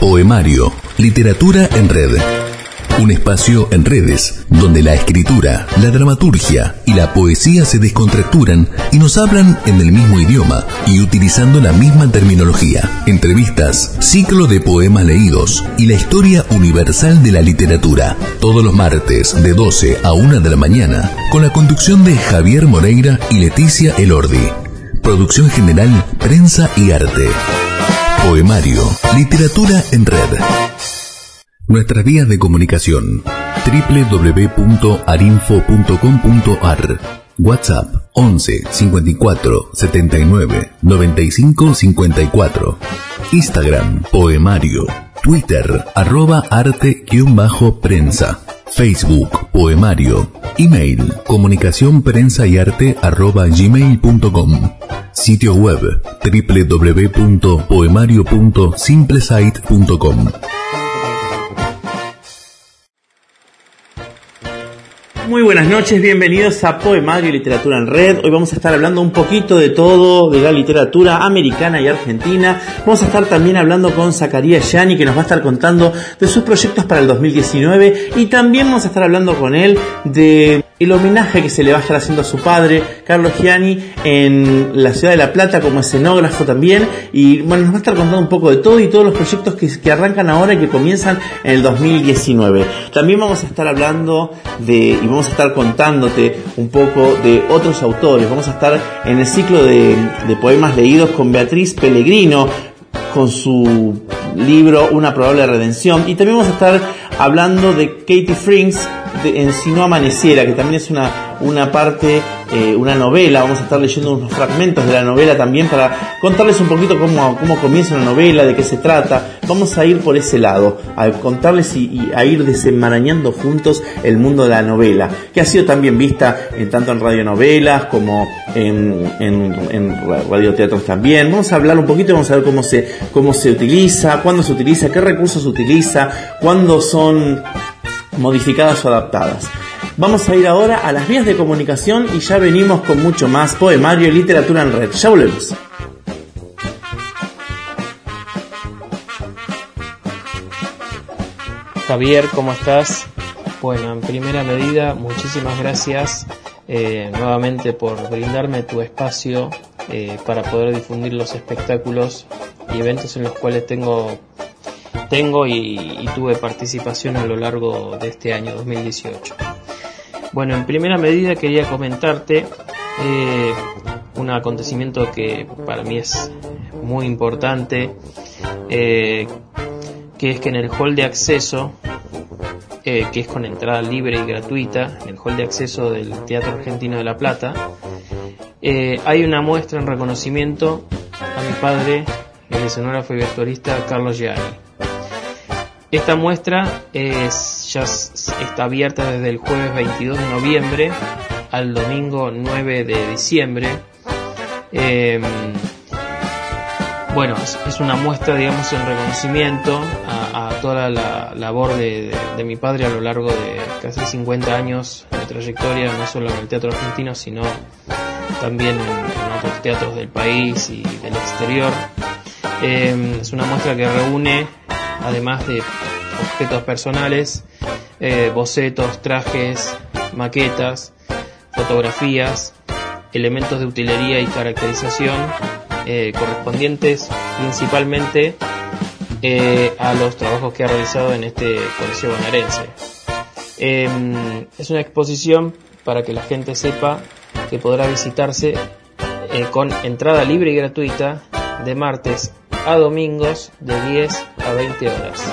Poemario, literatura en red. Un espacio en redes donde la escritura, la dramaturgia y la poesía se descontracturan y nos hablan en el mismo idioma y utilizando la misma terminología. Entrevistas, ciclo de poemas leídos y la historia universal de la literatura. Todos los martes de 12 a 1 de la mañana con la conducción de Javier Moreira y Leticia Elordi. Producción general, prensa y arte. Poemario, literatura en red. Nuestras vías de comunicación www.arinfo.com.ar WhatsApp 11 54 79 95 54 Instagram Poemario. Twitter arroba arte-prensa Facebook Poemario. Email comunicación prensa y arte arroba gmail.com Sitio web www.poemario.simplesite.com Muy buenas noches, bienvenidos a Poemario y Literatura en Red. Hoy vamos a estar hablando un poquito de todo, de la literatura americana y argentina. Vamos a estar también hablando con Zacarías Yani, que nos va a estar contando de sus proyectos para el 2019. Y también vamos a estar hablando con él de el homenaje que se le va a estar haciendo a su padre, Carlos Gianni, en la ciudad de La Plata como escenógrafo también. Y bueno, nos va a estar contando un poco de todo y todos los proyectos que, que arrancan ahora y que comienzan en el 2019. También vamos a estar hablando de, y vamos a estar contándote un poco de otros autores. Vamos a estar en el ciclo de, de poemas leídos con Beatriz Pellegrino, con su libro Una probable redención. Y también vamos a estar hablando de Katie Frings en Si no amaneciera, que también es una, una parte, eh, una novela. Vamos a estar leyendo unos fragmentos de la novela también para contarles un poquito cómo, cómo comienza la novela, de qué se trata. Vamos a ir por ese lado, a contarles y, y, a ir desenmarañando juntos el mundo de la novela, que ha sido también vista en, tanto en radionovelas como en, en, en radioteatros también. Vamos a hablar un poquito, vamos a ver cómo se, cómo se utiliza, cuándo se utiliza, qué recursos se utiliza, cuándo son modificadas o adaptadas. Vamos a ir ahora a las vías de comunicación y ya venimos con mucho más poemario y literatura en red. Ya volvemos. Javier, ¿cómo estás? Bueno, en primera medida, muchísimas gracias eh, nuevamente por brindarme tu espacio eh, para poder difundir los espectáculos y eventos en los cuales tengo tengo y, tuve participación a lo largo de este año 2018. Bueno, en primera medida quería comentarte eh, un acontecimiento que para mí es muy importante, eh, que es que en el hall de acceso, eh, que es con entrada libre y gratuita, en el hall de acceso del Teatro Argentino de La Plata, hay una muestra en reconocimiento a mi padre, el escenógrafo y vestuarista Carlos Gianni. Esta muestra es, ya está abierta desde el jueves 22 de noviembre al domingo 9 de diciembre. Eh, bueno, es, una muestra, digamos, en reconocimiento a, toda la labor de, mi padre a lo largo de casi 50 años de trayectoria, no solo en el teatro argentino, sino también en, otros teatros del país y del exterior. Eh, es una muestra que reúne además de objetos personales, eh, bocetos, trajes, maquetas, fotografías, elementos de utilería y caracterización eh, correspondientes principalmente eh, a los trabajos que ha realizado en este coliseo bonaerense. Em, es una exposición para que la gente sepa que podrá visitarse con entrada libre y gratuita de martes a domingos de 10 a 20 horas.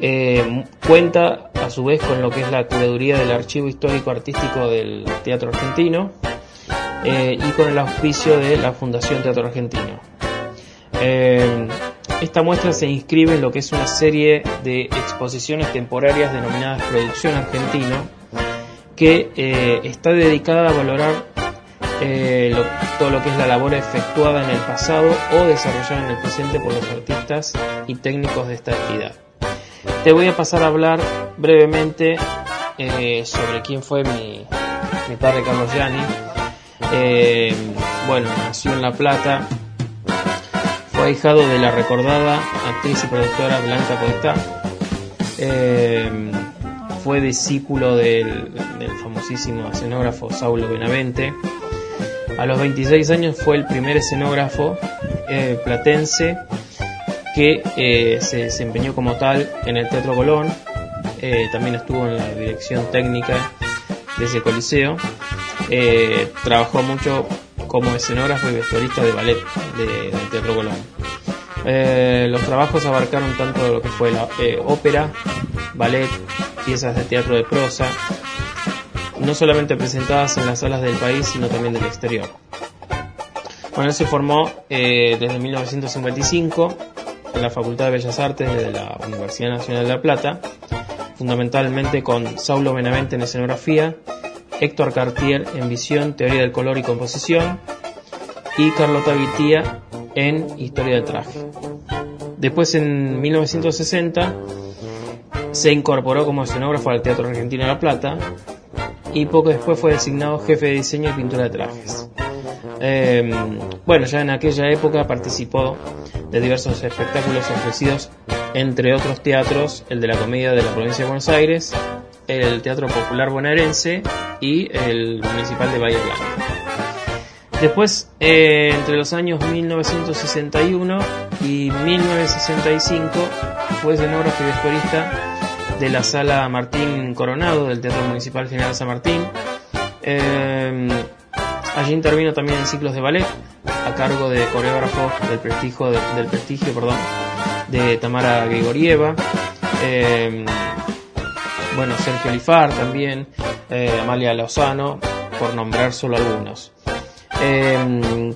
Eh, cuenta a su vez con lo que es la curaduría del archivo histórico artístico del Teatro Argentino eh, y con el auspicio de la Fundación Teatro Argentino. Eh, esta muestra se inscribe en lo que es una serie de exposiciones temporarias denominadas Producción Argentino, que está dedicada a valorar eh, todo lo que es la labor efectuada en el pasado o desarrollada en el presente por los artistas y técnicos de esta entidad. Te voy a pasar a hablar brevemente eh, sobre quién fue mi, padre Carlos Gianni. bueno, nació en La Plata fue ahijado de la recordada actriz y productora Blanca Podestá. Eh, fue discípulo del, famosísimo escenógrafo Saulo Benavente. A los 26 años fue el primer escenógrafo eh, platense que eh, se desempeñó como tal en el Teatro Colón. también estuvo en la dirección técnica de ese coliseo. trabajó mucho como escenógrafo y vestuarista de ballet de, del Teatro Colón. Eh, los trabajos abarcaron tanto lo que fue la eh, ópera, ballet, piezas de teatro de prosa, no solamente presentadas en las salas del país, sino también del exterior. Bueno, él se formó eh, desde 1955 en la Facultad de Bellas Artes de la Universidad Nacional de La Plata, fundamentalmente con Saulo Benavente en escenografía, Héctor Cartier en visión, teoría del color y composición, y Carlota Vitía en historia del traje. Después, en 1960, se incorporó como escenógrafo al Teatro Argentino de La Plata y poco después fue designado jefe de diseño y pintura de trajes. Em, bueno, ya en aquella época participó de diversos espectáculos ofrecidos, entre otros teatros, el de la Comedia de la Provincia de Buenos Aires, el Teatro Popular Bonaerense y el Municipal de Bahía Blanca. Después, eh, entre los años 1961 y 1965, fue escenógrafo y vestuarista de la Sala Martín Coronado del Teatro Municipal General San Martín. Eh, allí intervino también en ciclos de ballet a cargo de coreógrafo del prestigio, del prestigio perdón, de Tamara Grigorieva. Eh, bueno, Sergio Lifar también, eh, Amalia Lozano, por nombrar solo algunos.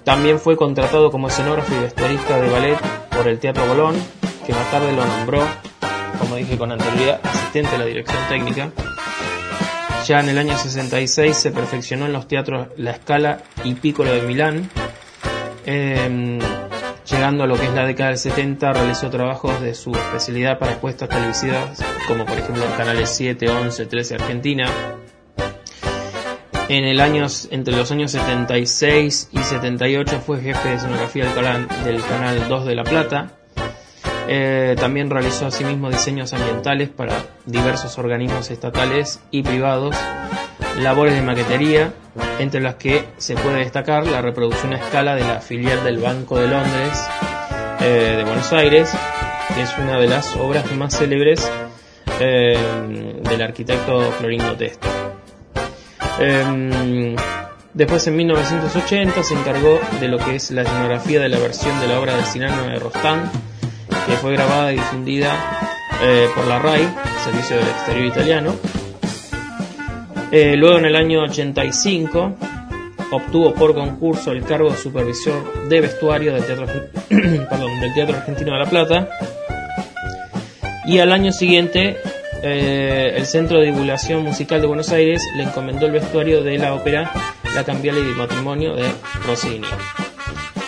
También fue contratado como escenógrafo y vestuarista de ballet por el Teatro Bolón, que más tarde lo nombró, como dije con anterioridad, asistente de la dirección técnica. Ya en el año 66 se perfeccionó en los teatros La Scala y Piccolo de Milán. Eh, llegando a lo que es la década del 70, realizó trabajos de su especialidad para puestas televisivas, como por ejemplo en canales 7, 11, 13 Argentina. En el año, entre los años 76 y 78 fue jefe de escenografía del canal 2 de La Plata. Eh, también realizó asimismo diseños ambientales para diversos organismos estatales y privados, labores de maquetería, entre las que se puede destacar la reproducción a escala de la filial del Banco de Londres eh, de Buenos Aires, que es una de las obras más célebres eh, del arquitecto Florindo Testa. Después en 1980 se encargó de lo que es la escenografía de la versión de la obra de Sinano de Rostán, que fue grabada y difundida eh, por la RAI, Servicio del Exterior Italiano. Eh, luego en el año 85 obtuvo por concurso el cargo de supervisor de vestuario del Teatro, del Teatro Argentino de La Plata. Y al año siguiente eh, el Centro de Divulgación Musical de Buenos Aires le encomendó el vestuario de la ópera La Cambiale y Matrimonio de Rossini.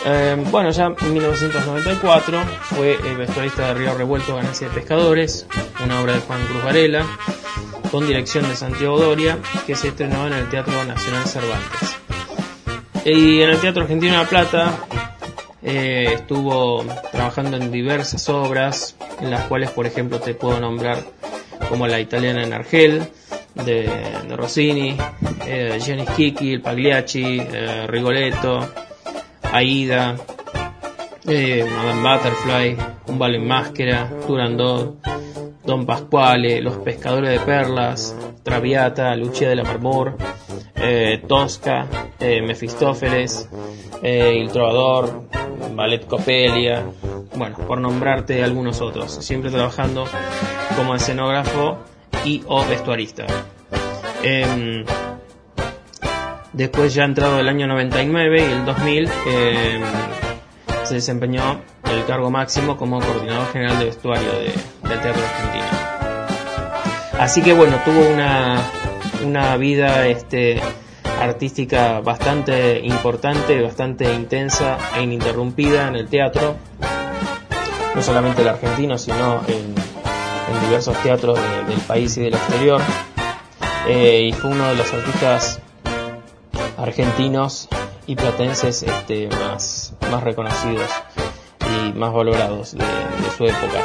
Eh, bueno, ya en 1994 fue el vestuarista de Río Revuelto Ganancia de Pescadores, una obra de Juan Cruz Varela, con dirección de Santiago Doria, que se estrenó en el Teatro Nacional Cervantes. Y en el Teatro Argentino de La Plata eh, estuvo trabajando en diversas obras, en las cuales, por ejemplo, te puedo nombrar como La italiana en Argel, de, Rossini, eh, Gianni Schicchi, el Pagliacci, eh, Rigoletto, Aida, eh, Madame Butterfly, Un Vale Máscara, Turandot, Don Pasquale, Los Pescadores de Perlas, Traviata, Lucia de la Marmor, eh, Tosca, eh, Mefistófeles, El Trovador, Ballet Copelia, bueno, por nombrarte algunos otros, siempre trabajando como escenógrafo y o vestuarista. Después ya entrado el año 99 y el 2000 em, se desempeñó el cargo máximo como coordinador general de vestuario de, del Teatro Argentino. Así que bueno, tuvo una, una vida este, artística bastante importante, bastante intensa e ininterrumpida en el teatro, no solamente el argentino, sino en, diversos teatros del país y del exterior. Eh, y fue uno de los artistas argentinos y platenses este, más, más reconocidos y más valorados de, su época.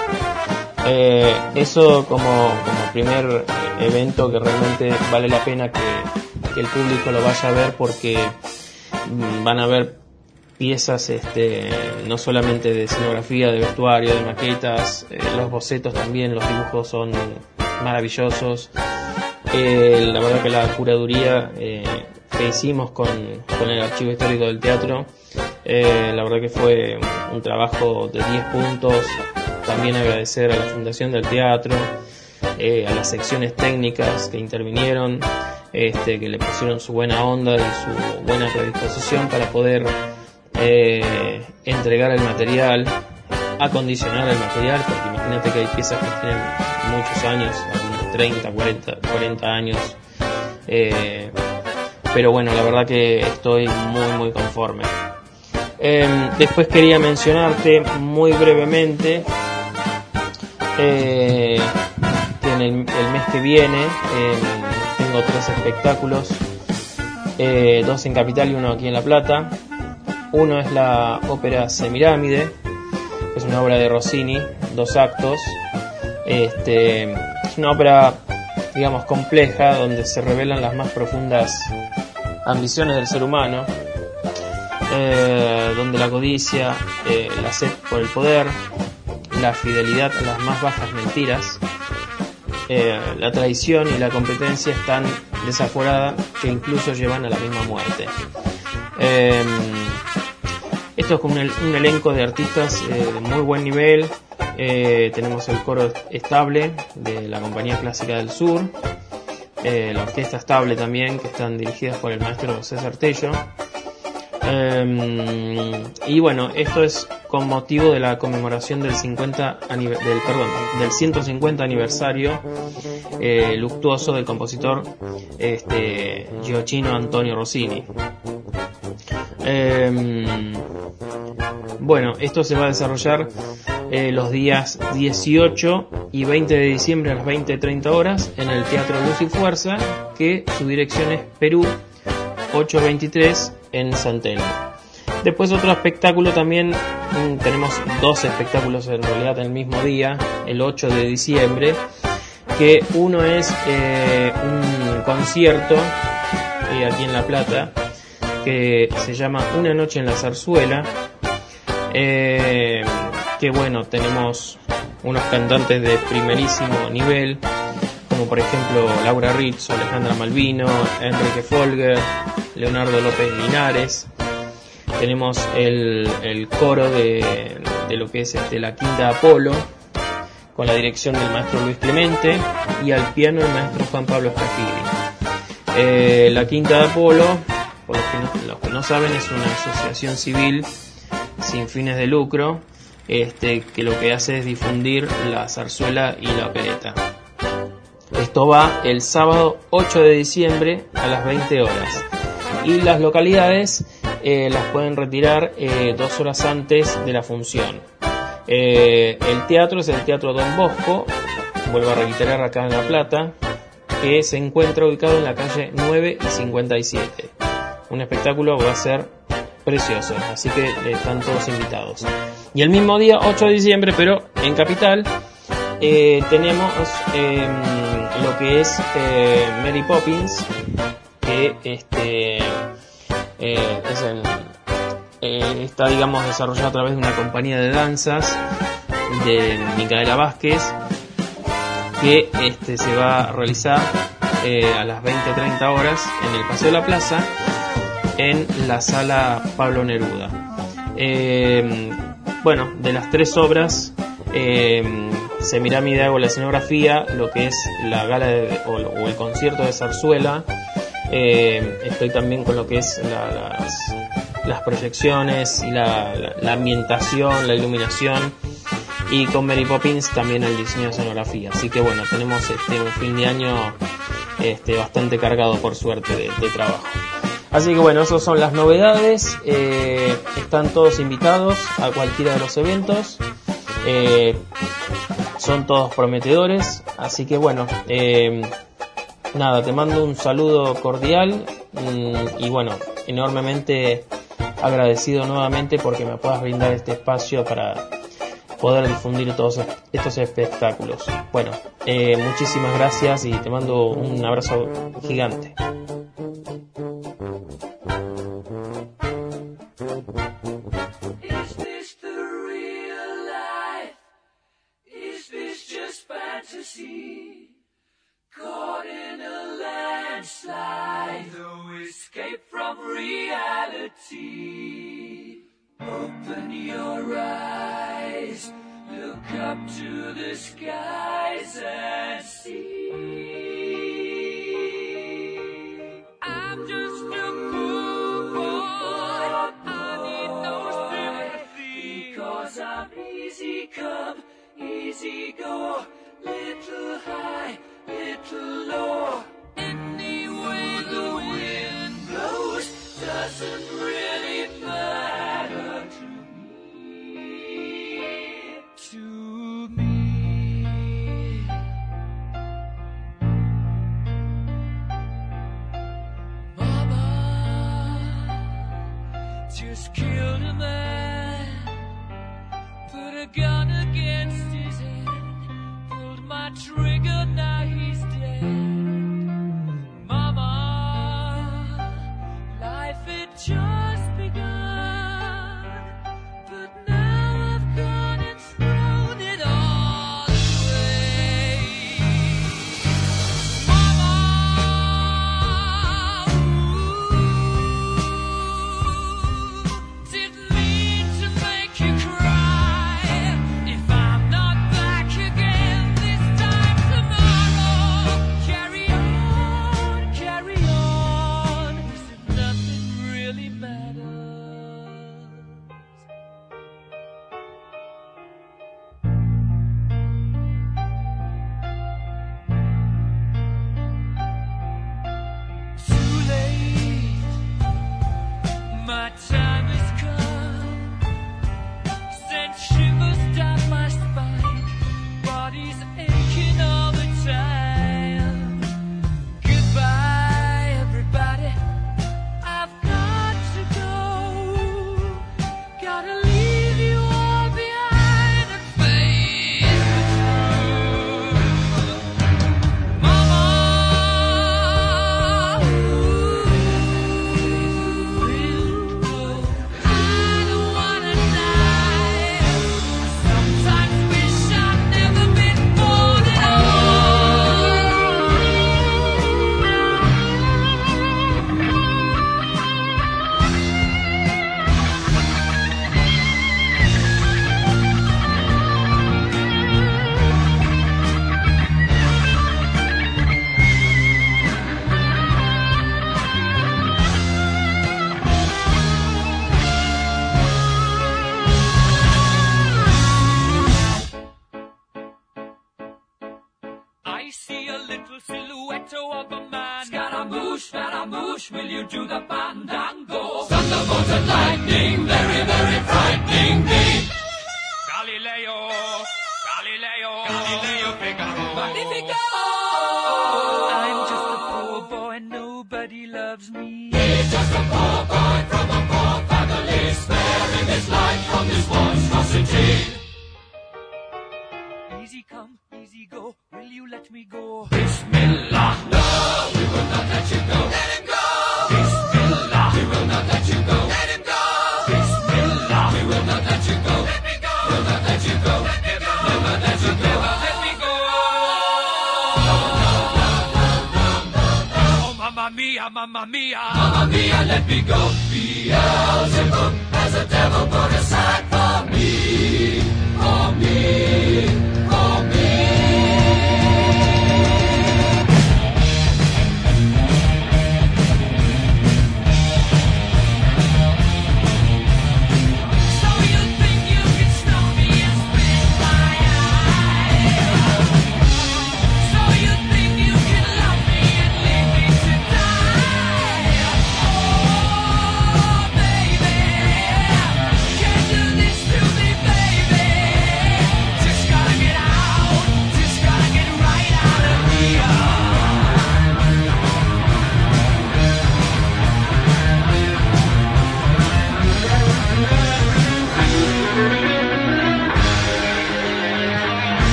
Eh, eso como, como primer evento que realmente vale la pena que, el público lo vaya a ver porque mm, van a ver piezas este, no solamente de escenografía, de vestuario, de maquetas, eh, los bocetos también, los dibujos son maravillosos. Eh, la verdad que la curaduría eh, que hicimos con, con, el archivo histórico del teatro, la verdad que fue un trabajo de 10 puntos. También agradecer a la Fundación del Teatro, a las secciones técnicas que intervinieron, este, que le pusieron su buena onda y su buena predisposición para poder eh, entregar el material, acondicionar el material, porque imagínate que hay piezas que tienen muchos años, algunos 30, 40, 40 años. Eh, pero bueno, la verdad que estoy muy, muy conforme. Em, después quería mencionarte muy brevemente eh, que en el, mes que viene em, tengo tres espectáculos, eh, dos en Capital y uno aquí en La Plata. Uno es la ópera Semirámide, que es una obra de Rossini, dos actos. Este, es una ópera, digamos, compleja, donde se revelan las más profundas ambiciones del ser humano, eh, donde la codicia, eh, la sed por el poder, la fidelidad a las más bajas mentiras, eh, la traición y la competencia están desaforadas que incluso llevan a la misma muerte. Em, esto es con un, elenco de artistas eh, de muy buen nivel. Eh, tenemos el coro estable de la Compañía Clásica del Sur, la orquesta estable también, que están dirigidas por el maestro César Tello. Em, y bueno, esto es con motivo de la conmemoración del 50 del perdón, del 150 aniversario eh, luctuoso del compositor este Giochino Antonio Rossini. Bueno, esto se va a desarrollar eh, los días 18 y 20 de diciembre a las 20-30 horas en el Teatro Luz y Fuerza, que su dirección es Perú 823 en San Después otro espectáculo también, mm, tenemos dos espectáculos en realidad el mismo día, el 8 de diciembre, que uno es eh, un concierto eh, aquí en La Plata, que se llama Una noche en la zarzuela, eh, que bueno, tenemos unos cantantes de primerísimo nivel, como por ejemplo Laura Ritz, Alejandra Malvino, Enrique Folger, Leonardo López Linares. Tenemos el, coro de, lo que es este, la Quinta Apolo, con la dirección del maestro Luis Clemente y al piano el maestro Juan Pablo Scafiri. Eh, la Quinta de Apolo, por los que no saben, es una asociación civil sin fines de lucro este, que lo que hace es difundir la zarzuela y la opereta. Esto va el sábado 8 de diciembre a las 20 horas. Y las localidades eh, las pueden retirar eh, dos horas antes de la función. Eh, el teatro es el Teatro Don Bosco, vuelvo a reiterar acá en La Plata, que se encuentra ubicado en la calle 9 y 57. Un espectáculo va a ser precioso, así que están todos invitados. Y el mismo día, 8 de diciembre, pero en Capital, tenemos em, lo que es eh, Mary Poppins, que este, eh, es el, eh, está digamos desarrollado a través de una compañía de danzas de Micaela Vázquez, que este, se va a realizar a las 20-30 horas en el Paseo de la Plaza, en la sala Pablo Neruda. Eh, bueno, de las tres obras, eh, Semiramide hago la escenografía, lo que es la gala de, o, el concierto de zarzuela. Eh, estoy también con lo que es la, las, proyecciones y la, ambientación, la iluminación. Y con Mary Poppins también el diseño de escenografía. Así que bueno, tenemos este, un fin de año este, bastante cargado por suerte de trabajo. Así que bueno, esas son las novedades. Eh, están todos invitados a cualquiera de los eventos. Eh, son todos prometedores. Así que bueno, eh, nada, te mando un saludo cordial mm, y bueno, enormemente agradecido nuevamente porque me puedas brindar este espacio para poder difundir todos estos espectáculos. Bueno, eh, muchísimas gracias y te mando un abrazo gigante. reality. Open your eyes, look up to the skies and see. I'm just a poor boy, I need no sympathy. Because I'm easy come, easy go, little high, little low. Anyway, the wind. Listen, really.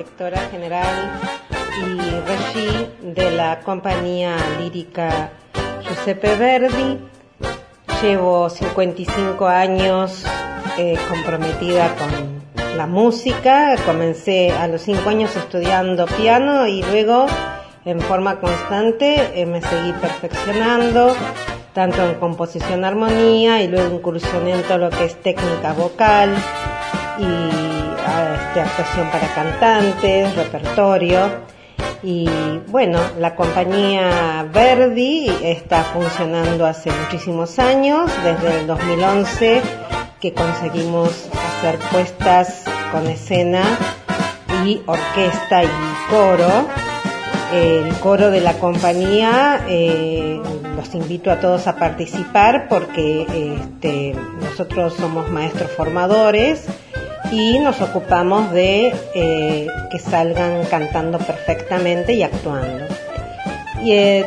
Directora general y regi de la compañía lírica Giuseppe Verdi. Llevo 55 años eh, comprometida con la música. Comencé a los 5 años estudiando piano y luego en forma constante eh, me seguí perfeccionando tanto en composición armonía y luego incursioné en todo lo que es técnica vocal y este, actuación para cantantes, repertorio. Y bueno, la compañía Verdi está funcionando hace muchísimos años, desde el 2011 que conseguimos hacer puestas con escena y orquesta y coro. El coro de la compañía, eh, los invito a todos a participar porque este, nosotros somos maestros formadores y nos ocupamos de eh, que salgan cantando perfectamente y actuando. Y eh,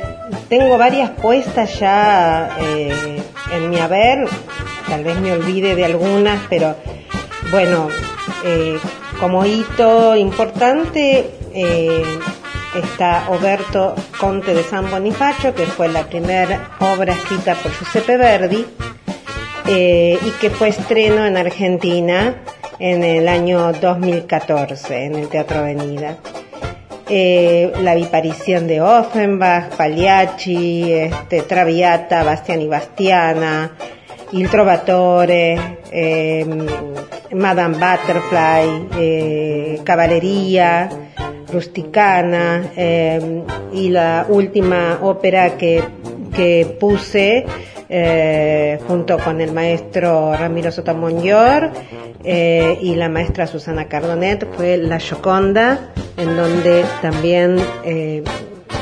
tengo varias puestas ya eh, en mi haber, tal vez me olvide de algunas, pero bueno, como hito importante está Oberto Conte de San Bonifacio, que fue la primera obra escrita por Giuseppe Verdi y que fue estreno en Argentina en el año 2014 en el Teatro Avenida. Eh, la viparición de Offenbach, Pagliacci, este, Traviata, Bastiani Bastiana, Il Trovatore, em, Madame Butterfly, eh, Rusticana em, y la última ópera que, que puse eh, junto con el maestro Ramiro Sotomayor eh, y la maestra Susana Cardonet fue La Gioconda, en donde también eh,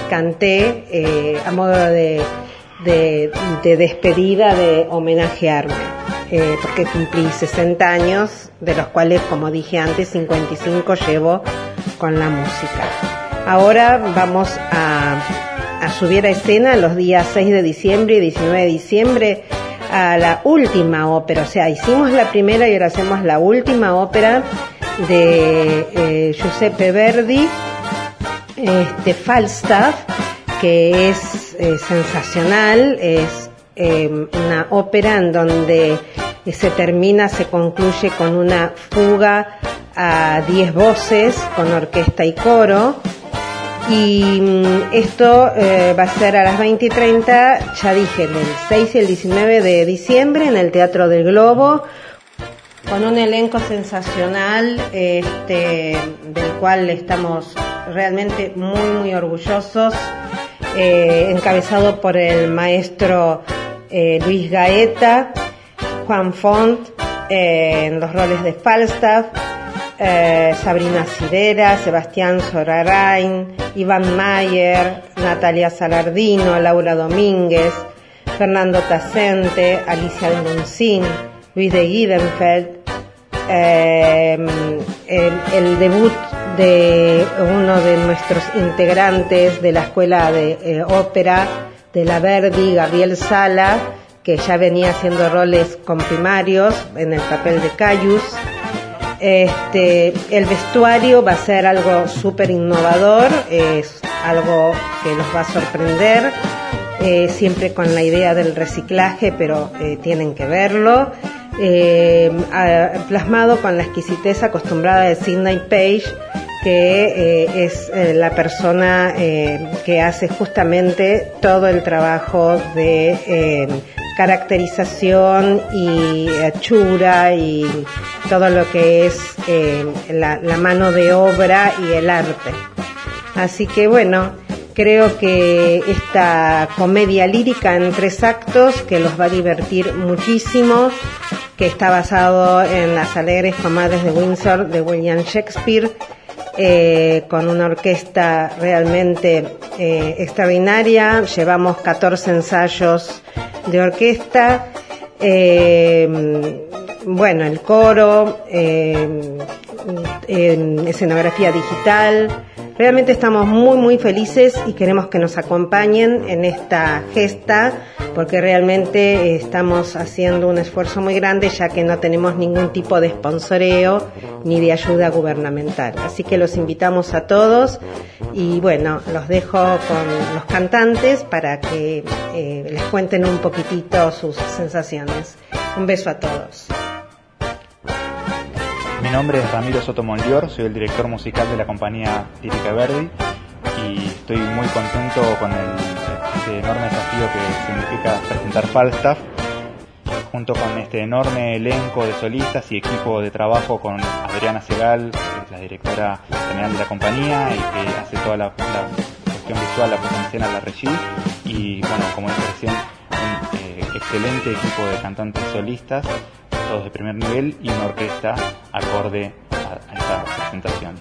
canté a modo de, de, de, despedida, de homenajearme, porque cumplí 60 años, de los cuales, como dije antes, 55 llevo con la música. Ahora vamos a a subir a escena los días 6 de diciembre y 19 de diciembre a la última ópera. O sea, hicimos la primera y ahora hacemos la última ópera de eh, Giuseppe Verdi, este, Falstaff, que es eh, sensacional, es eh, una ópera en donde se termina, se concluye con una fuga a 10 voces, con orquesta y coro, y mm, esto eh, va a ser a las 20 y 30, ya dije, el 6 y el 19 de diciembre en el Teatro del Globo, con un elenco sensacional, este, del cual estamos realmente muy, muy orgullosos, eh, encabezado por el maestro eh, Luis Gaeta, Juan Font, en los roles de Falstaff, eh, Sabrina Sidera, Sebastián Sorarain, Iván Mayer, Natalia Salardino, Laura Domínguez, Fernando Tacente, Alicia de Muncín, Luis de Guidenfeld, el, el, debut de uno de nuestros integrantes de la Escuela de eh, Ópera de la Verdi, Gabriel Sala, que ya venía haciendo roles con primarios en el papel de Cayus. Este, el vestuario va a ser algo súper innovador, es algo que nos va a sorprender, eh, siempre con la idea del reciclaje, pero eh, tienen que verlo. Eh, plasmado con la exquisitez acostumbrada de Sidney Page, que eh, es eh, la persona que hace justamente todo el trabajo de caracterización y hechura y todo lo que es eh, la, la, mano de obra y el arte. Así que bueno, creo que esta comedia lírica en tres actos que los va a divertir muchísimo, que está basado en las alegres comadres de Windsor de William Shakespeare, eh, con una orquesta realmente eh, extraordinaria. Llevamos 14 ensayos de orquesta. Eh, bueno, el coro, eh, en escenografía digital, Realmente estamos muy muy felices y queremos que nos acompañen en esta gesta porque realmente estamos haciendo un esfuerzo muy grande ya que no tenemos ningún tipo de sponsoreo ni de ayuda gubernamental. Así que los invitamos a todos y bueno, los dejo con los cantantes para que eh, les cuenten un poquitito sus sensaciones. Un beso a todos. Mi nombre es Ramiro Soto Monlior, soy el director musical de la compañía Lírica Verdi y estoy muy contento con este enorme desafío que significa presentar Falstaff junto con este enorme elenco de solistas y equipo de trabajo con Adriana Segal, que es la directora general de la compañía y que hace toda la, la cuestión visual, la puesta en escena, la regie y bueno, como dije recién, un eh, excelente equipo de cantantes solistas de primer nivel y una orquesta acorde a, a esta presentación.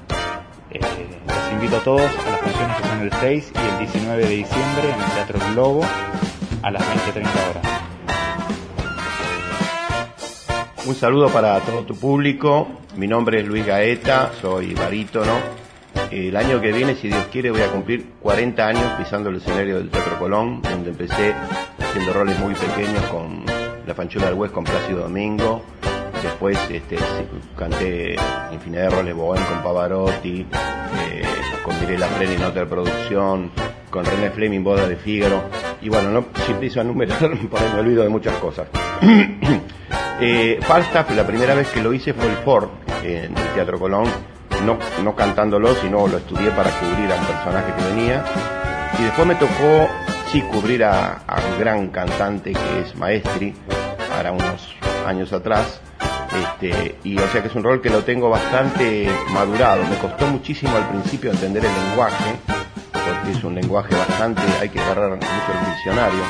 Eh, los invito a todos a las funciones que son el 6 y el 19 de diciembre en el Teatro Globo a las 20.30 horas. Un saludo para todo tu público. Mi nombre es Luis Gaeta, soy barítono. El año que viene, si Dios quiere, voy a cumplir 40 años pisando el escenario del Teatro Colón, donde empecé haciendo roles muy pequeños con La Panchula del Hues con Plácido Domingo. Después este, canté infinidad de roles Bohème con Pavarotti, eh, con Mirela Freni en otra producción, con René Fleming, Boda de Fígaro. Y bueno, no, si empiezo a numerar, por ahí me olvido de muchas cosas. eh, Falstaff, la primera vez que lo hice fue el Ford, en el Teatro Colón, no, no cantándolo, sino lo estudié para cubrir a un personaje que venía. Y después me tocó, sí, cubrir a un gran cantante que es Maestri, para unos años atrás. Este, y o sea que es un rol que lo tengo bastante madurado. Me costó muchísimo al principio entender el lenguaje, porque es un lenguaje bastante, hay que agarrar mucho el diccionario.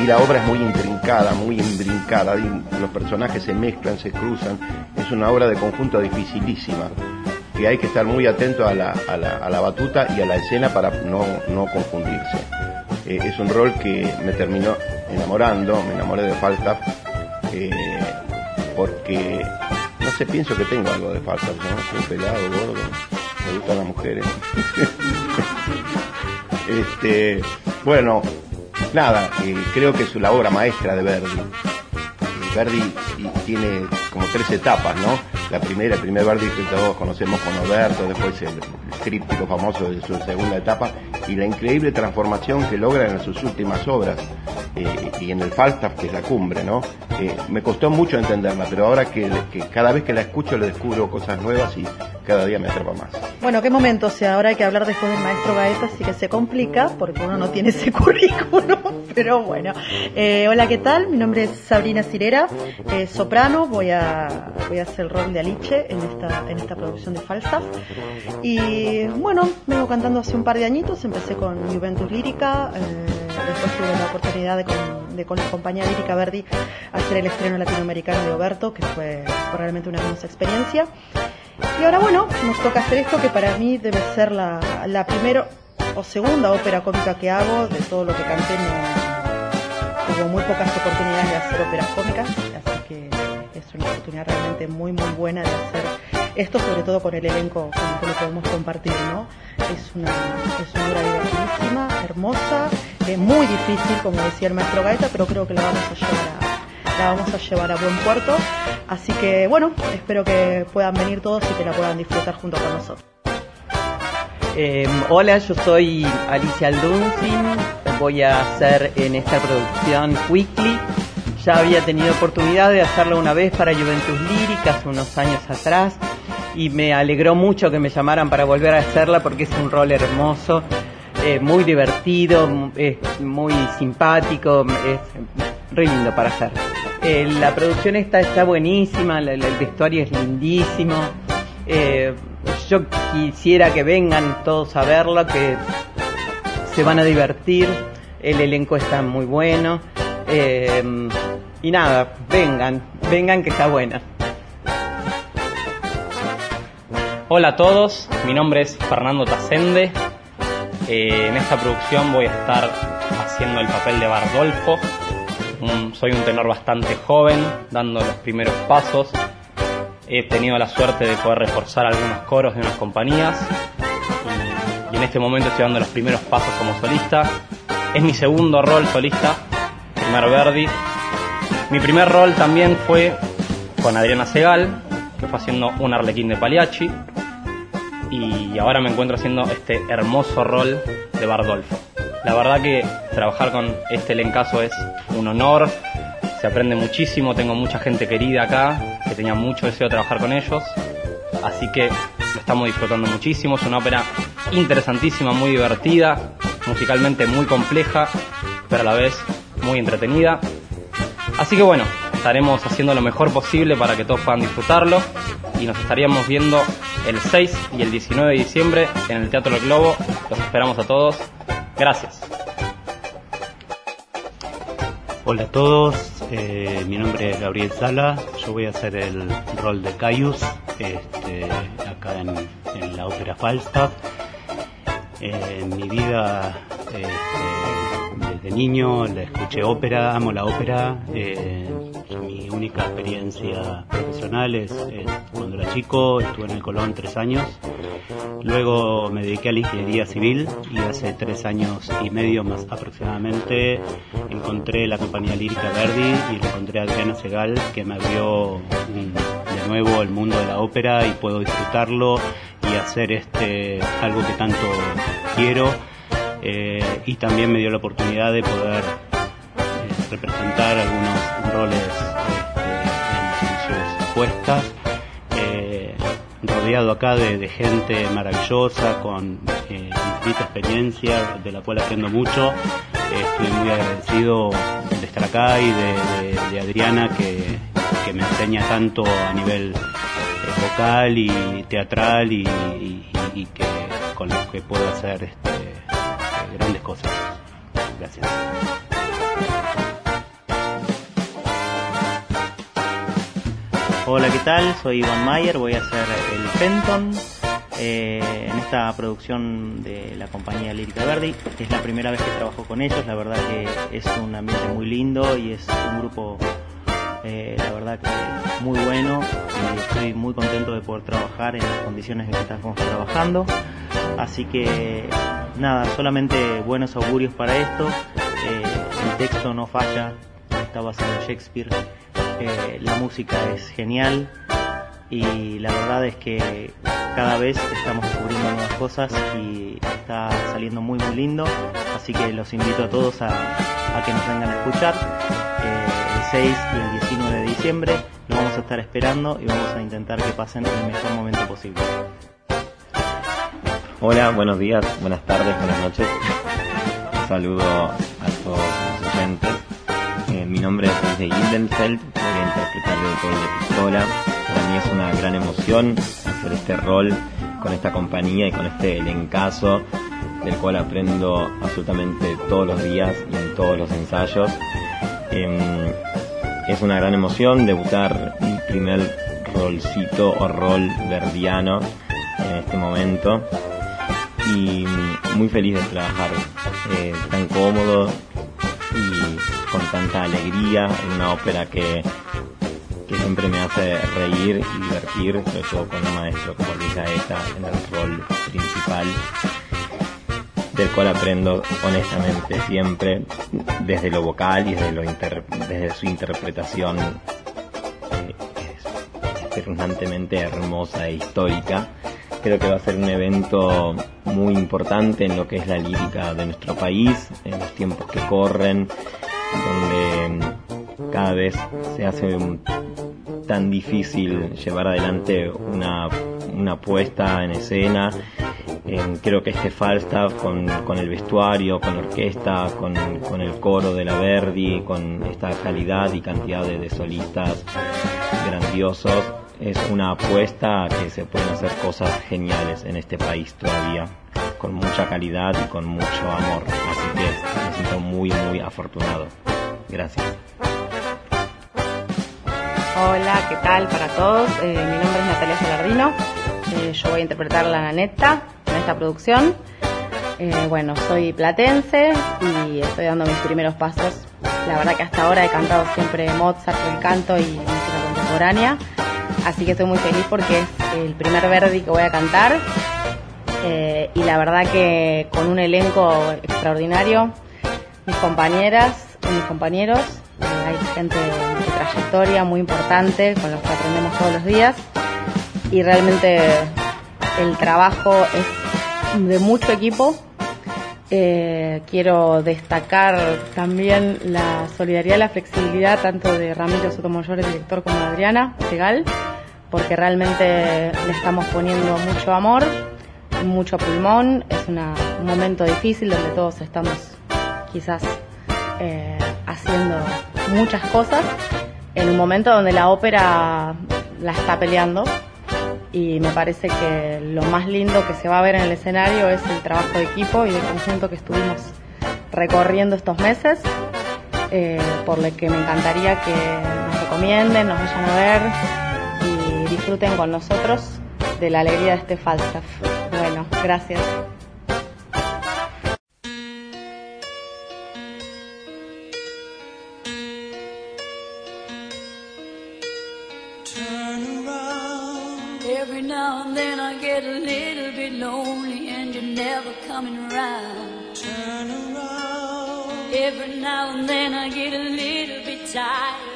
Y la obra es muy intrincada, muy imbrincada, los personajes se mezclan, se cruzan. Es una obra de conjunto dificilísima, que hay que estar muy atento a la, a la, a la batuta y a la escena para no, no confundirse. Eh, es un rol que me terminó enamorando, me enamoré de Falstaff, eh, porque, no sé, pienso que tengo algo de Falstaff, ¿no? Soy pelado, gordo, me gustan las mujeres. este, bueno, nada, eh, creo que es la obra maestra de Verdi. Verdi tiene como tres etapas, ¿no? La primera, el primer Verdi que todos conocemos con Oberto, después el, tríptico famoso de su segunda etapa, y la increíble transformación que logra en sus últimas obras, eh, y en el Falstaff, que es la cumbre, ¿no? Eh, me costó mucho entenderla, pero ahora que, cada vez que la escucho le descubro cosas nuevas y cada día me atrapa más. Bueno, qué momento, o sea, ahora hay que hablar después del maestro Gaeta, así que se complica porque uno no tiene ese currículum, pero bueno. Eh, hola, ¿qué tal? Mi nombre es Sabrina Cirera, soprano, voy a, voy a hacer el rol de Aliche en esta, en esta producción de Falstaff. Y bueno, vengo cantando hace un par de añitos, empecé con Juventus Lírica, eh, después tuve la oportunidad de con, la compañía Lírica Verdi hacer el estreno latinoamericano de Oberto, que fue, realmente una hermosa experiencia. Y ahora bueno, nos toca hacer esto que para mí debe ser la, la primera o segunda ópera cómica que hago, de todo lo que canté no muy pocas oportunidades de hacer óperas cómicas, es una oportunidad realmente muy muy buena de hacer esto, sobre todo con el elenco con el que lo podemos compartir, ¿no? Es una, es una obra divertidísima, hermosa, eh, muy difícil, como decía el maestro Gaeta, pero creo que la vamos a llevar a, la vamos a llevar a buen puerto. Así que bueno, espero que puedan venir todos y que la puedan disfrutar junto con nosotros. Eh, hola, yo soy Alicia Aldunzin, voy a hacer en esta producción Quickly. Ya había tenido oportunidad de hacerlo una vez para Juventus Lírica hace unos años atrás y me alegró mucho que me llamaran para volver a hacerla porque es un rol hermoso, eh, muy divertido, es muy simpático, es re lindo para hacer. Eh, la producción esta está buenísima, el vestuario es lindísimo. Eh, yo quisiera que vengan todos a verlo, que se van a divertir, el elenco está muy bueno. Y nada, vengan, vengan que está buena. Hola a todos, mi nombre es Fernando Tacende. Eh, en esta producción voy a estar haciendo el papel de Bardolfo. Soy un tenor bastante joven, dando los primeros pasos. He tenido la suerte de poder reforzar algunos coros de unas compañías y en este momento estoy dando los primeros pasos como solista. Es mi segundo rol solista, primero Verdi. Mi primer rol también fue con Adriana Segal, que fue haciendo un arlequín de Pagliacci, y ahora me encuentro haciendo este hermoso rol de Bardolfo. La verdad que trabajar con este elencazo es un honor, se aprende muchísimo, tengo mucha gente querida acá, que tenía mucho deseo de trabajar con ellos, así que lo estamos disfrutando muchísimo, es una ópera interesantísima, muy divertida, musicalmente muy compleja, pero a la vez muy entretenida. Así que bueno, estaremos haciendo lo mejor posible para que todos puedan disfrutarlo y nos estaríamos viendo el 6 y el 19 de diciembre en el Teatro del Globo. Los esperamos a todos. Gracias. Hola a todos, eh, mi nombre es Gabriel Sala, yo voy a hacer el rol de Caius este, acá en, la ópera Falstaff. Eh, mi vida este, desde niño la escuché ópera, amo la ópera. eh, mi única experiencia profesional es, cuando era chico, estuve en el Colón tres años. Luego me dediqué a la ingeniería civil y hace tres años y medio más aproximadamente encontré la compañía lírica Verdi y encontré a Adriana Segal que me abrió un- de nuevo el mundo de la ópera y puedo disfrutarlo y hacer este algo que tanto quiero eh, y también me dio la oportunidad de poder eh, representar algunos roles este, en, en sus puestas eh, rodeado acá de, gente maravillosa con infinita experiencia de la cual aprendo mucho. Estoy muy agradecido de estar acá y de, Adriana que, me enseña tanto a nivel vocal y teatral y, que con lo que puedo hacer este, grandes cosas gracias Hola, ¿qué tal? Soy Iván Mayer, voy a hacer el Fenton eh, en esta producción de la compañía Lírica Verdi. Es la primera vez que trabajo con ellos, la verdad que es un ambiente muy lindo y es un grupo, eh, la verdad que muy bueno y estoy muy contento de poder trabajar en las condiciones en que estamos trabajando. Así que nada, solamente buenos augurios para esto. Eh, el texto no falla, está basado en Shakespeare. Eh, la música es genial y la verdad es que cada vez estamos descubriendo nuevas cosas y está saliendo muy muy lindo así que los invito a todos a, que nos vengan a escuchar Eh, el 6 y el 19 de diciembre lo vamos a estar esperando y vamos a intentar que pasen el mejor momento posible Hola, buenos días, buenas tardes, buenas noches. Saludo a todos los oyentes. Eh, mi nombre es Luis de Gildenfeld, voy a interpretar el rol de Pistola. Para mí es una gran emoción hacer este rol con esta compañía y con este elencazo del cual aprendo absolutamente todos los días y en todos los ensayos. Em, es una gran emoción debutar mi primer rolcito o rol verdiano en este momento y muy feliz de trabajar eh, tan cómodo y con tanta alegría en una ópera que, que siempre me hace reír y divertir, sobre todo con un maestro como Luis Gaeta en el rol principal, del cual aprendo honestamente siempre desde lo vocal y desde, lo desde su interpretación eh, hermosa e histórica. Creo que va a ser un evento muy importante en lo que es la lírica de nuestro país, en los tiempos que corren, donde cada vez se hace tan difícil llevar adelante una, una puesta en escena. Creo que este Falstaff con, con el vestuario, con la orquesta, con, con el coro de la Verdi, con esta calidad y cantidad de solistas grandiosos, es una apuesta a que se pueden hacer cosas geniales en este país todavía, con mucha calidad y con mucho amor. Así que me siento muy, muy afortunado. Gracias. Hola, ¿qué tal para todos? Eh, mi nombre es Natalia Salardino. Eh, yo voy a interpretar la Nanetta en esta producción. Eh, bueno, soy platense y estoy dando mis primeros pasos. La verdad que hasta ahora he cantado siempre Mozart, el canto y música contemporánea. Así que estoy muy feliz porque es el primer Verdi que voy a cantar. eh, y la verdad que con un elenco extraordinario, mis compañeras y mis compañeros, eh, hay gente de trayectoria muy importante con los que aprendemos todos los días y realmente el trabajo es de mucho equipo. Eh, quiero destacar también la solidaridad y la flexibilidad tanto de Ramiro Sotomayor, el director, como de Adriana Segal, porque realmente le estamos poniendo mucho amor, mucho pulmón. Es una- un momento difícil donde todos estamos quizás eh, haciendo muchas cosas en un momento donde la ópera la está peleando y me parece que lo más lindo que se va a ver en el escenario es el trabajo de equipo y de conjunto que estuvimos recorriendo estos meses, eh, por lo que me encantaría que nos recomienden, nos vayan a ver disfruten con nosotros de la alegría de este Falstaff. Bueno, gracias. Turn around. Every now and then I get a little bit lonely and you're never coming around. Turn around. Every now and then I get a little bit tired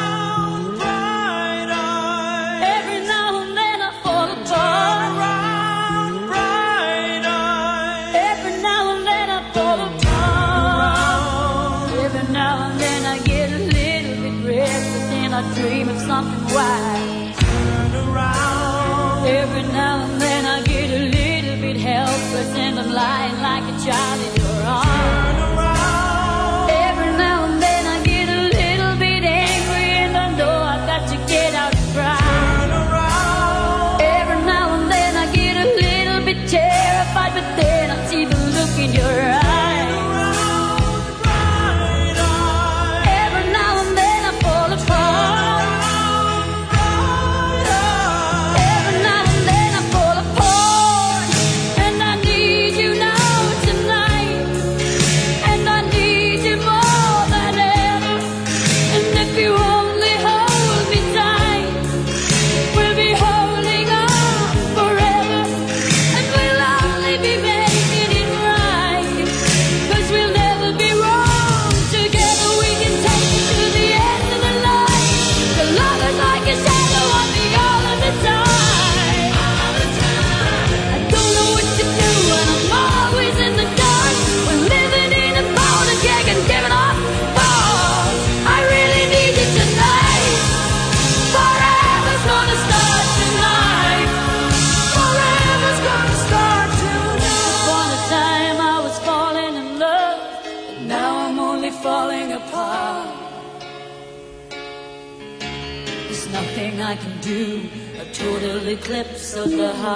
Now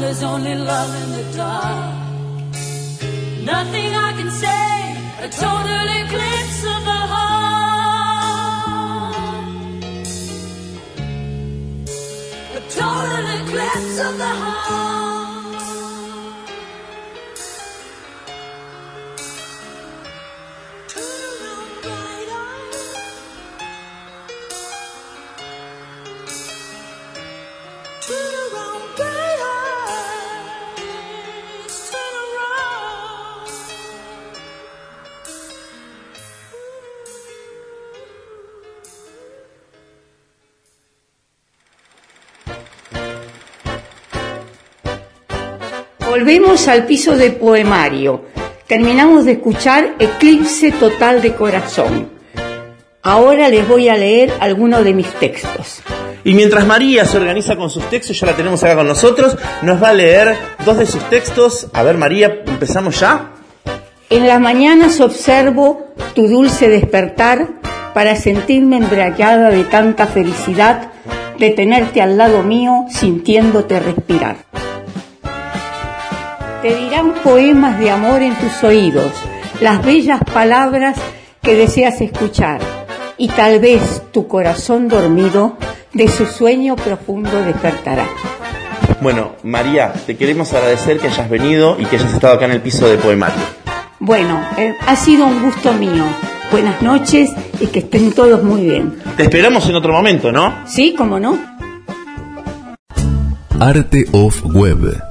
There's only love in the dark. Nothing I can say, a total eclipse of the heart. A total eclipse of the heart. Volvemos al piso de poemario. Terminamos de escuchar Eclipse Total de Corazón. Ahora les voy a leer algunos de mis textos. Y mientras María se organiza con sus textos, ya la tenemos acá con nosotros, nos va a leer dos de sus textos. A ver, María, ¿empezamos ya? En las mañanas observo tu dulce despertar para sentirme embriagada de tanta felicidad de tenerte al lado mío sintiéndote respirar. Te dirán poemas de amor en tus oídos, las bellas palabras que deseas escuchar, y tal vez tu corazón dormido de su sueño profundo despertará. Bueno, María, te queremos agradecer que hayas venido y que hayas estado acá en el piso de poemario. Bueno, eh, ha sido un gusto mío. Buenas noches y que estén todos muy bien. Te esperamos en otro momento, ¿no? Sí, cómo no. Arte of Web.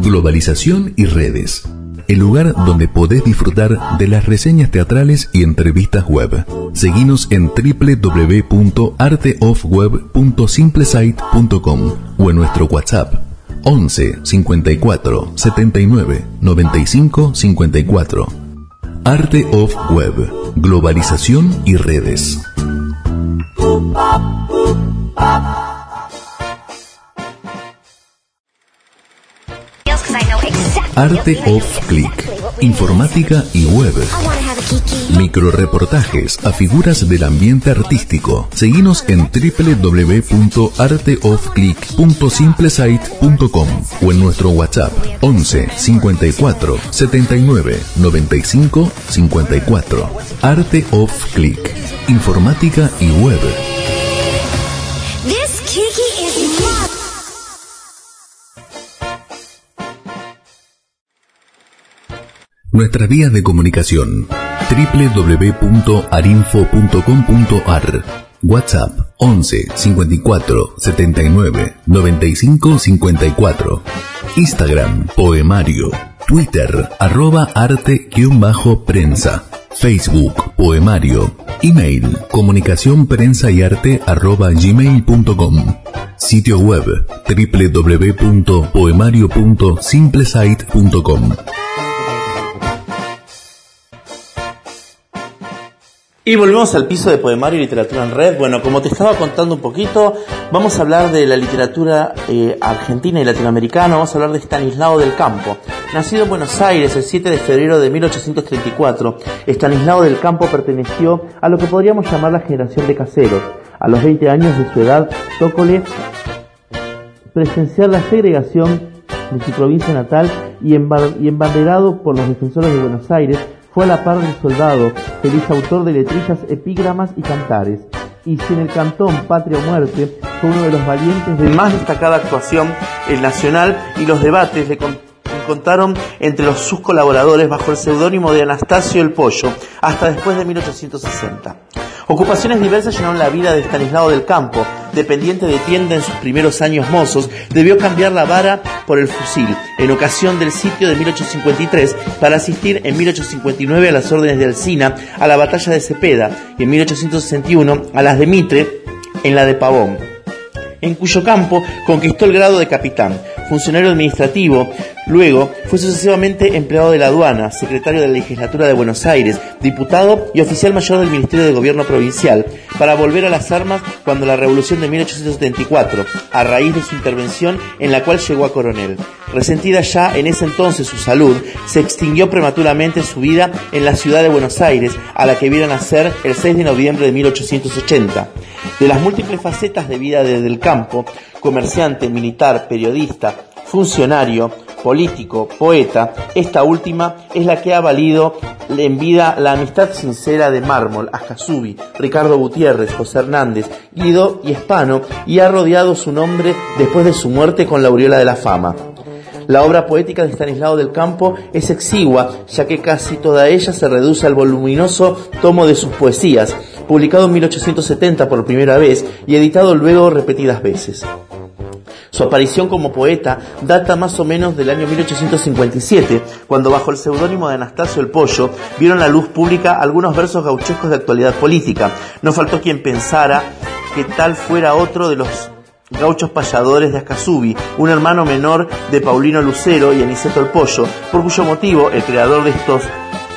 Globalización y redes. El lugar donde podés disfrutar de las reseñas teatrales y entrevistas web. Seguinos en www.arteofweb.simplesite.com o en nuestro WhatsApp 11 54 79 95 54. Arte of Web. Globalización y redes. Arte of Click. Informática y web. Microreportajes a figuras del ambiente artístico. Seguinos en www.arteofclick.simplesite.com o en nuestro WhatsApp 11 54 79 95 54. Arte of Click. Informática y web. This Nuestras vías de comunicación www.arinfo.com.ar WhatsApp 11 54 79 95 54 Instagram Poemario. Twitter arroba arte-prensa Facebook Poemario. Email comunicación prensa y arte arroba gmail.com Sitio web www.poemario.simplesite.com Y volvemos al piso de poemario y literatura en red. Bueno, como te estaba contando un poquito, vamos a hablar de la literatura eh, argentina y latinoamericana. Vamos a hablar de Stanislao del Campo. Nacido en Buenos Aires el 7 de febrero de 1834, Stanislao del Campo perteneció a lo que podríamos llamar la generación de caseros. A los 20 años de su edad, tócole presenciar la segregación de su provincia natal y embanderado por los defensores de Buenos Aires, fue a la par del soldado, feliz autor de letrillas, epígramas y cantares. Y si en el cantón Patria o Muerte fue uno de los valientes de más destacada actuación el nacional y los debates le con- contaron entre los sus colaboradores bajo el seudónimo de Anastasio el Pollo hasta después de 1860. Ocupaciones diversas llenaron la vida de Estanislao del Campo. Dependiente de tienda en sus primeros años mozos, debió cambiar la vara por el fusil en ocasión del sitio de 1853 para asistir en 1859 a las órdenes de Alsina a la batalla de Cepeda y en 1861 a las de Mitre en la de Pavón en cuyo campo conquistó el grado de capitán. Funcionario administrativo, Luego fue sucesivamente empleado de la aduana, secretario de la legislatura de Buenos Aires, diputado y oficial mayor del Ministerio de Gobierno Provincial, para volver a las armas cuando la revolución de 1874, a raíz de su intervención en la cual llegó a coronel. Resentida ya en ese entonces su salud, se extinguió prematuramente su vida en la ciudad de Buenos Aires, a la que vieron nacer el 6 de noviembre de 1880. De las múltiples facetas de vida desde el campo, comerciante, militar, periodista, funcionario, político, poeta, esta última es la que ha valido en vida la amistad sincera de Mármol, Ascasubi, Ricardo Gutiérrez, José Hernández, Guido y Espano y ha rodeado su nombre después de su muerte con la aureola de la fama. La obra poética de Estanislao del Campo es exigua, ya que casi toda ella se reduce al voluminoso tomo de sus poesías, publicado en 1870 por primera vez y editado luego repetidas veces. Su aparición como poeta data más o menos del año 1857, cuando bajo el seudónimo de Anastasio el Pollo vieron la luz pública algunos versos gauchescos de actualidad política. No faltó quien pensara que tal fuera otro de los gauchos payadores de Ascasubi, un hermano menor de Paulino Lucero y Aniceto el Pollo, por cuyo motivo el creador de estos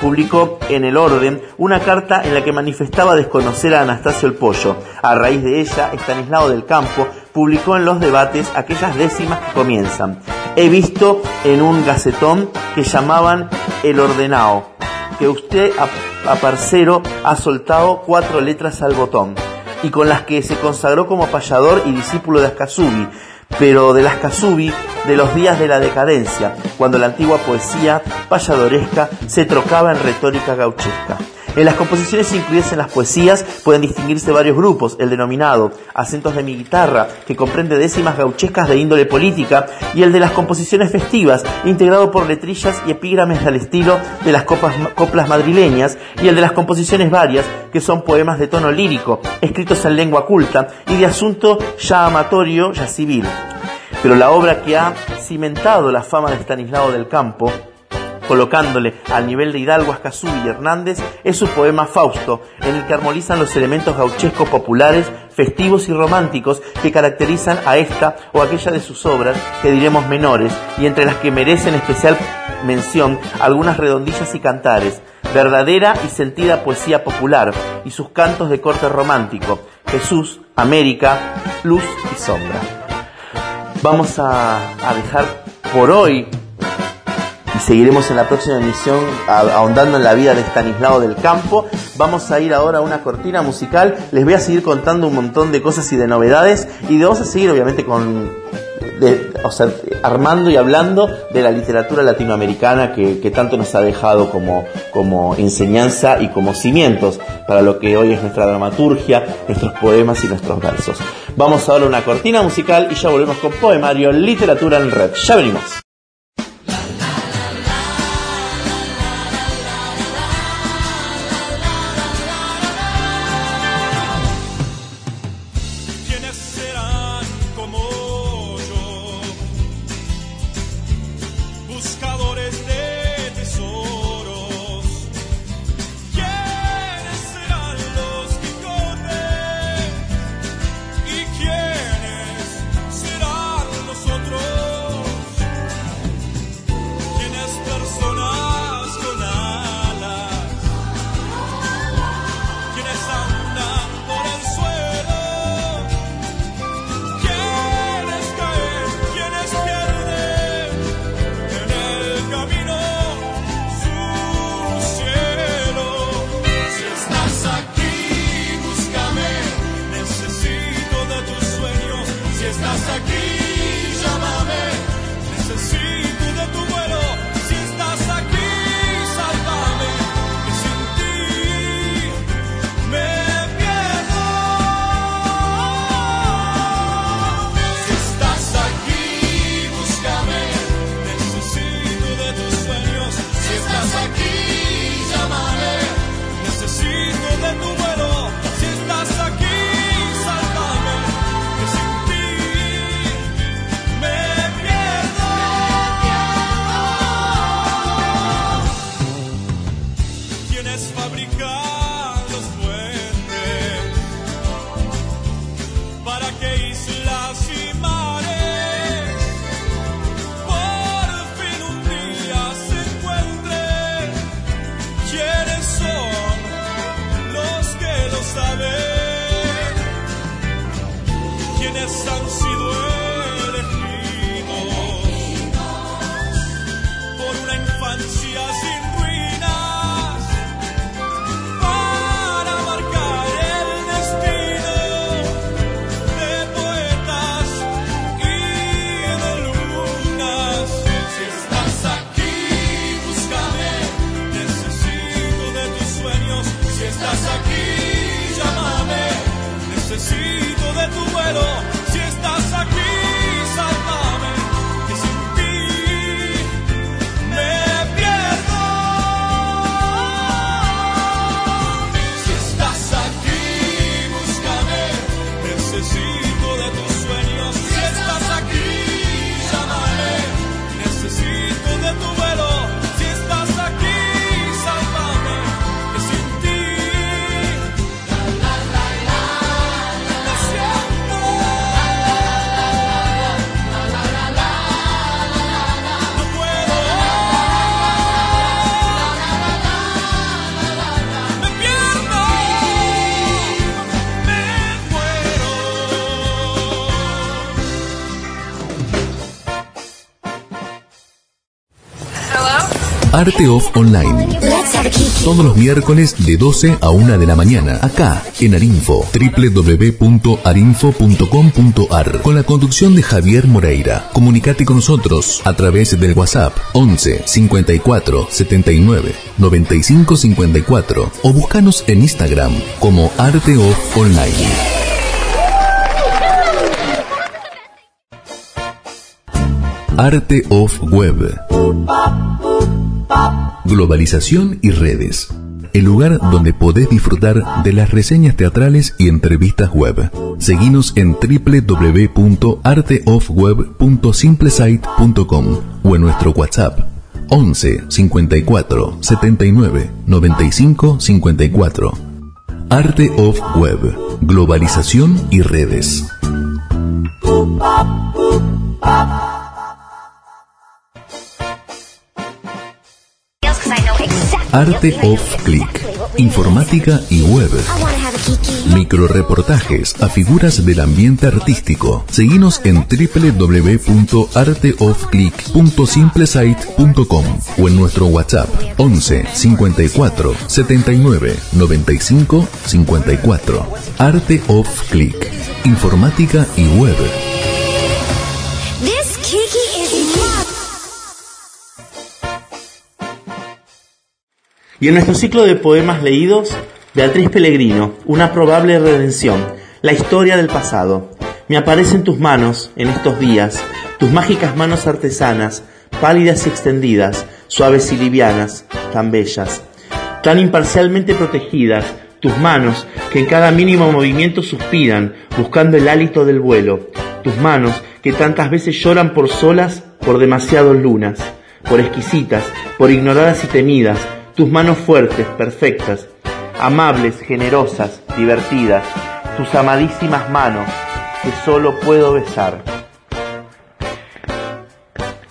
publicó en El Orden una carta en la que manifestaba desconocer a Anastasio el Pollo. A raíz de ella, Estanislao del Campo publicó en los debates aquellas décimas que comienzan. He visto en un gacetón que llamaban El Ordenao, que usted a, ha soltado cuatro letras al botón y con las que se consagró como payador y discípulo de Ascasubi, pero de las Casubi de los días de la decadencia, cuando la antigua poesía payadoresca se trocaba en retórica gauchesca. En las composiciones incluidas en las poesías pueden distinguirse varios grupos, el denominado acentos de mi guitarra, que comprende décimas gauchescas de índole política, y el de las composiciones festivas, integrado por letrillas y epígrames al estilo de las coplas madrileñas, y el de las composiciones varias, que son poemas de tono lírico, escritos en lengua culta y de asunto ya amatorio, ya civil. Pero la obra que ha cimentado la fama de Estanislao del Campo colocándole al nivel de Hidalgo, Ascasubi y Hernández, es su poema Fausto, en el que armonizan los elementos gauchescos populares, festivos y románticos que caracterizan a esta o aquella de sus obras, que diremos menores, y entre las que merecen especial mención algunas redondillas y cantares, verdadera y sentida poesía popular, y sus cantos de corte romántico, Jesús, América, luz y sombra. Vamos a dejar por hoy y seguiremos en la próxima emisión ahondando en la vida de Stanislao del Campo. Vamos a ir ahora a una cortina musical. Les voy a seguir contando un montón de cosas y de novedades y vamos a seguir obviamente con o sea, armando y hablando de la literatura latinoamericana que, que tanto nos ha dejado como, como enseñanza y como cimientos para lo que hoy es nuestra dramaturgia, nuestros poemas y nuestros versos. Vamos ahora a una cortina musical y ya volvemos con Poemario Literatura en Red. Ya venimos. Arte Off Online. Todos los miércoles de 12 a 1 de la mañana, acá en Arinfo, www.arinfo.com.ar, con la conducción de Javier Moreira. Comunicate con nosotros a través del WhatsApp 11 54 79 95 54 o búscanos en Instagram como Arte Off Online. Arte of Web. Globalización y redes. El lugar donde podés disfrutar de las reseñas teatrales y entrevistas web. Seguinos en www.arteofweb.simplesite.com o en nuestro WhatsApp 11 54 79 95 54. Arte of Web. Globalización y redes. Arte of Click. Informática y web. Microreportajes a figuras del ambiente artístico. Seguinos en www.arteofclick.simplesite.com o en nuestro WhatsApp 11 54 79 95 54. Arte of Click. Informática y web. Y en nuestro ciclo de poemas leídos, Beatriz Pellegrino, Una probable redención, la historia del pasado. Me aparece en tus manos, en estos días, tus mágicas manos artesanas, pálidas y extendidas, suaves y livianas, tan bellas, tan imparcialmente protegidas, tus manos que en cada mínimo movimiento suspiran, buscando el hálito del vuelo, tus manos que tantas veces lloran por solas, por demasiadas lunas, por exquisitas, por ignoradas y temidas, tus manos fuertes, perfectas, amables, generosas, divertidas, tus amadísimas manos que solo puedo besar.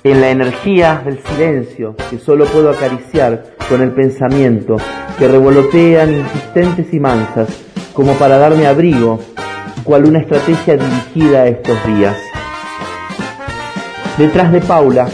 En la energía del silencio que solo puedo acariciar con el pensamiento, que revolotean insistentes y mansas, como para darme abrigo, cual una estrategia dirigida a estos días. Detrás de Paula,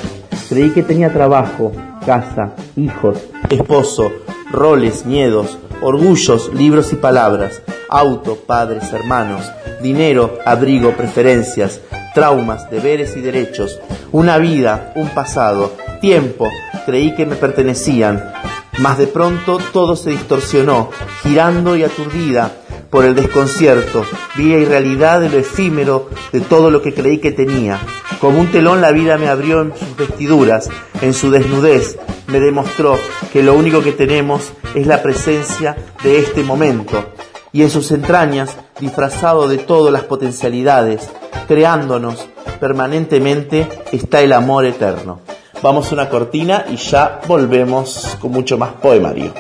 creí que tenía trabajo, casa, hijos, esposo, roles, miedos, orgullos, libros y palabras, auto, padres, hermanos, dinero, abrigo, preferencias, traumas, deberes y derechos, una vida, un pasado, tiempo, creí que me pertenecían, mas de pronto todo se distorsionó, girando y aturdida por el desconcierto, vi la irrealidad de lo efímero de todo lo que creí que tenía. Como un telón la vida me abrió en sus vestiduras, en su desnudez, me demostró que lo único que tenemos es la presencia de este momento, y en sus entrañas, disfrazado de todas las potencialidades, creándonos permanentemente, está el amor eterno. Vamos a una cortina y ya volvemos con mucho más poemario.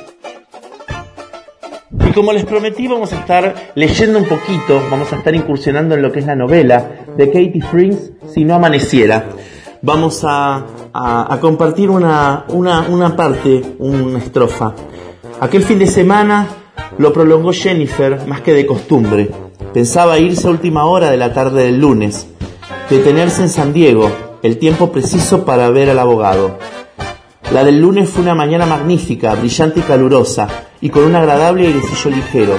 Como les prometí, vamos a estar leyendo un poquito, vamos a estar incursionando en lo que es la novela de Katie Frings, Si no amaneciera. Vamos a, compartir una, una parte, una estrofa. Aquel fin de semana lo prolongó Jennifer más que de costumbre. Pensaba irse a última hora de la tarde del lunes, detenerse en San Diego, el tiempo preciso para ver al abogado. La del lunes fue una mañana magnífica, brillante y calurosa, y con un agradable airecillo ligero.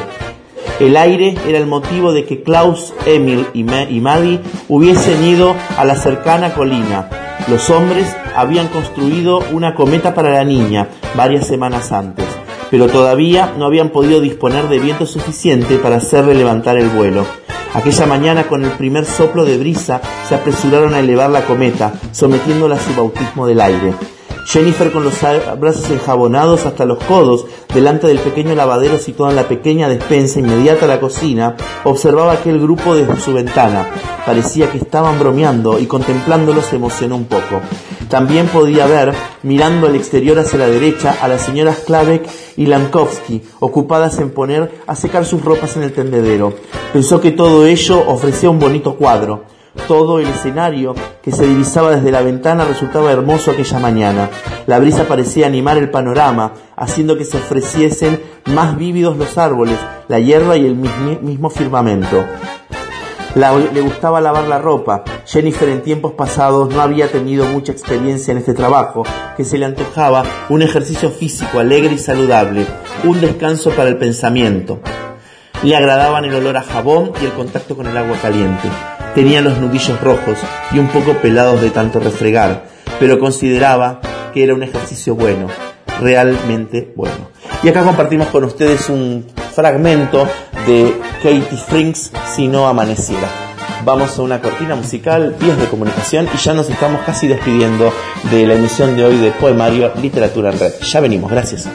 El aire era el motivo de que Klaus, Emil y, Maddie hubiesen ido a la cercana colina. Los hombres habían construido una cometa para la niña varias semanas antes, pero todavía no habían podido disponer de viento suficiente para hacerle levantar el vuelo. Aquella mañana, con el primer soplo de brisa, se apresuraron a elevar la cometa, sometiéndola a su bautismo del aire. Jennifer con los brazos enjabonados hasta los codos delante del pequeño lavadero situado en la pequeña despensa inmediata a la cocina, observaba aquel grupo desde su ventana. Parecía que estaban bromeando y contemplándolo se emocionó un poco. También podía ver, mirando al exterior hacia la derecha, a las señoras Klavek y Lankowski, ocupadas en poner a secar sus ropas en el tendedero. Pensó que todo ello ofrecía un bonito cuadro. Todo el escenario que se divisaba desde la ventana resultaba hermoso aquella mañana. La brisa parecía animar el panorama, haciendo que se ofreciesen más vívidos los árboles, la hierba y el mismo firmamento. Le gustaba lavar la ropa. Jennifer en tiempos pasados no había tenido mucha experiencia en este trabajo, que se le antojaba un ejercicio físico alegre y saludable, un descanso para el pensamiento. Le agradaban el olor a jabón y el contacto con el agua caliente. Tenía los nudillos rojos y un poco pelados de tanto refregar, pero consideraba que era un ejercicio bueno, realmente bueno. Y acá compartimos con ustedes un fragmento de Katie Frings, Si no amaneciera. Vamos a una cortina musical, vías de comunicación y ya nos estamos casi despidiendo de la emisión de hoy de Poemario Literatura en Red. Ya venimos, gracias.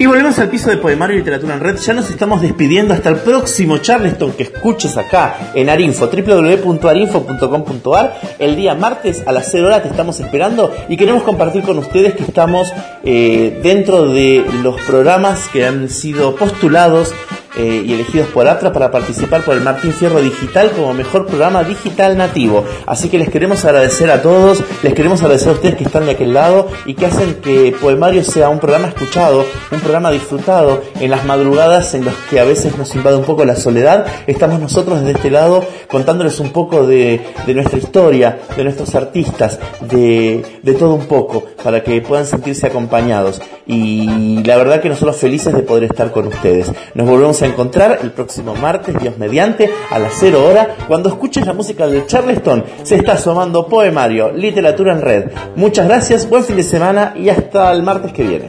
Y volvemos al piso de Poemario y Literatura en Red. Ya nos estamos despidiendo hasta el próximo Charleston que escuches acá en Arinfo, www.arinfo.com.ar. El día martes a las 0 horas te estamos esperando y queremos compartir con ustedes que estamos eh, dentro de los programas que han sido postulados eh, y elegidos por ATRA para participar por el Martín Fierro Digital como mejor programa digital nativo. Así que les queremos agradecer a todos, les queremos agradecer a ustedes que están de aquel lado y que hacen que Poemario sea un programa escuchado, un programa disfrutado en las madrugadas en los que a veces nos invade un poco la soledad. Estamos nosotros desde este lado contándoles un poco de, de nuestra historia, de nuestros artistas, de, de todo un poco, para que puedan sentirse acompañados. Y la verdad que nosotros felices de poder estar con ustedes. Nos volvemos a encontrar el próximo martes, Dios mediante, a las 0 hora, cuando escuchen la música del Charleston. Se está asomando Poemario, Literatura en Red. Muchas gracias, buen fin de semana y hasta el martes que viene.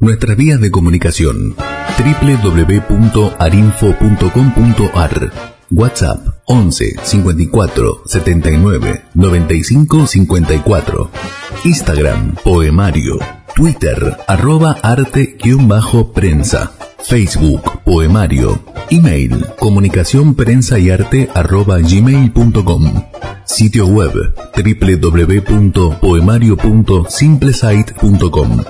Nuestras vías de comunicación www.arinfo.com.ar WhatsApp 11 54 79 95 54 Instagram Poemario Twitter arroba arte-prensa Facebook Poemario Email comunicación prensa y arte arroba gmail.com Sitio web www.poemario.simplesite.com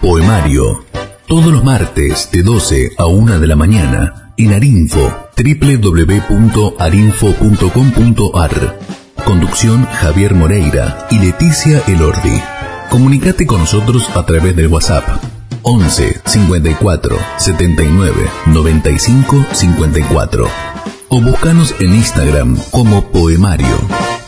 Poemario. Todos los martes de 12 a 1 de la mañana en Arinfo, www.arinfo.com.ar. Conducción Javier Moreira y Leticia Elordi. Comunicate con nosotros a través del WhatsApp 11 54 79 95 54 o búscanos en Instagram como Poemario.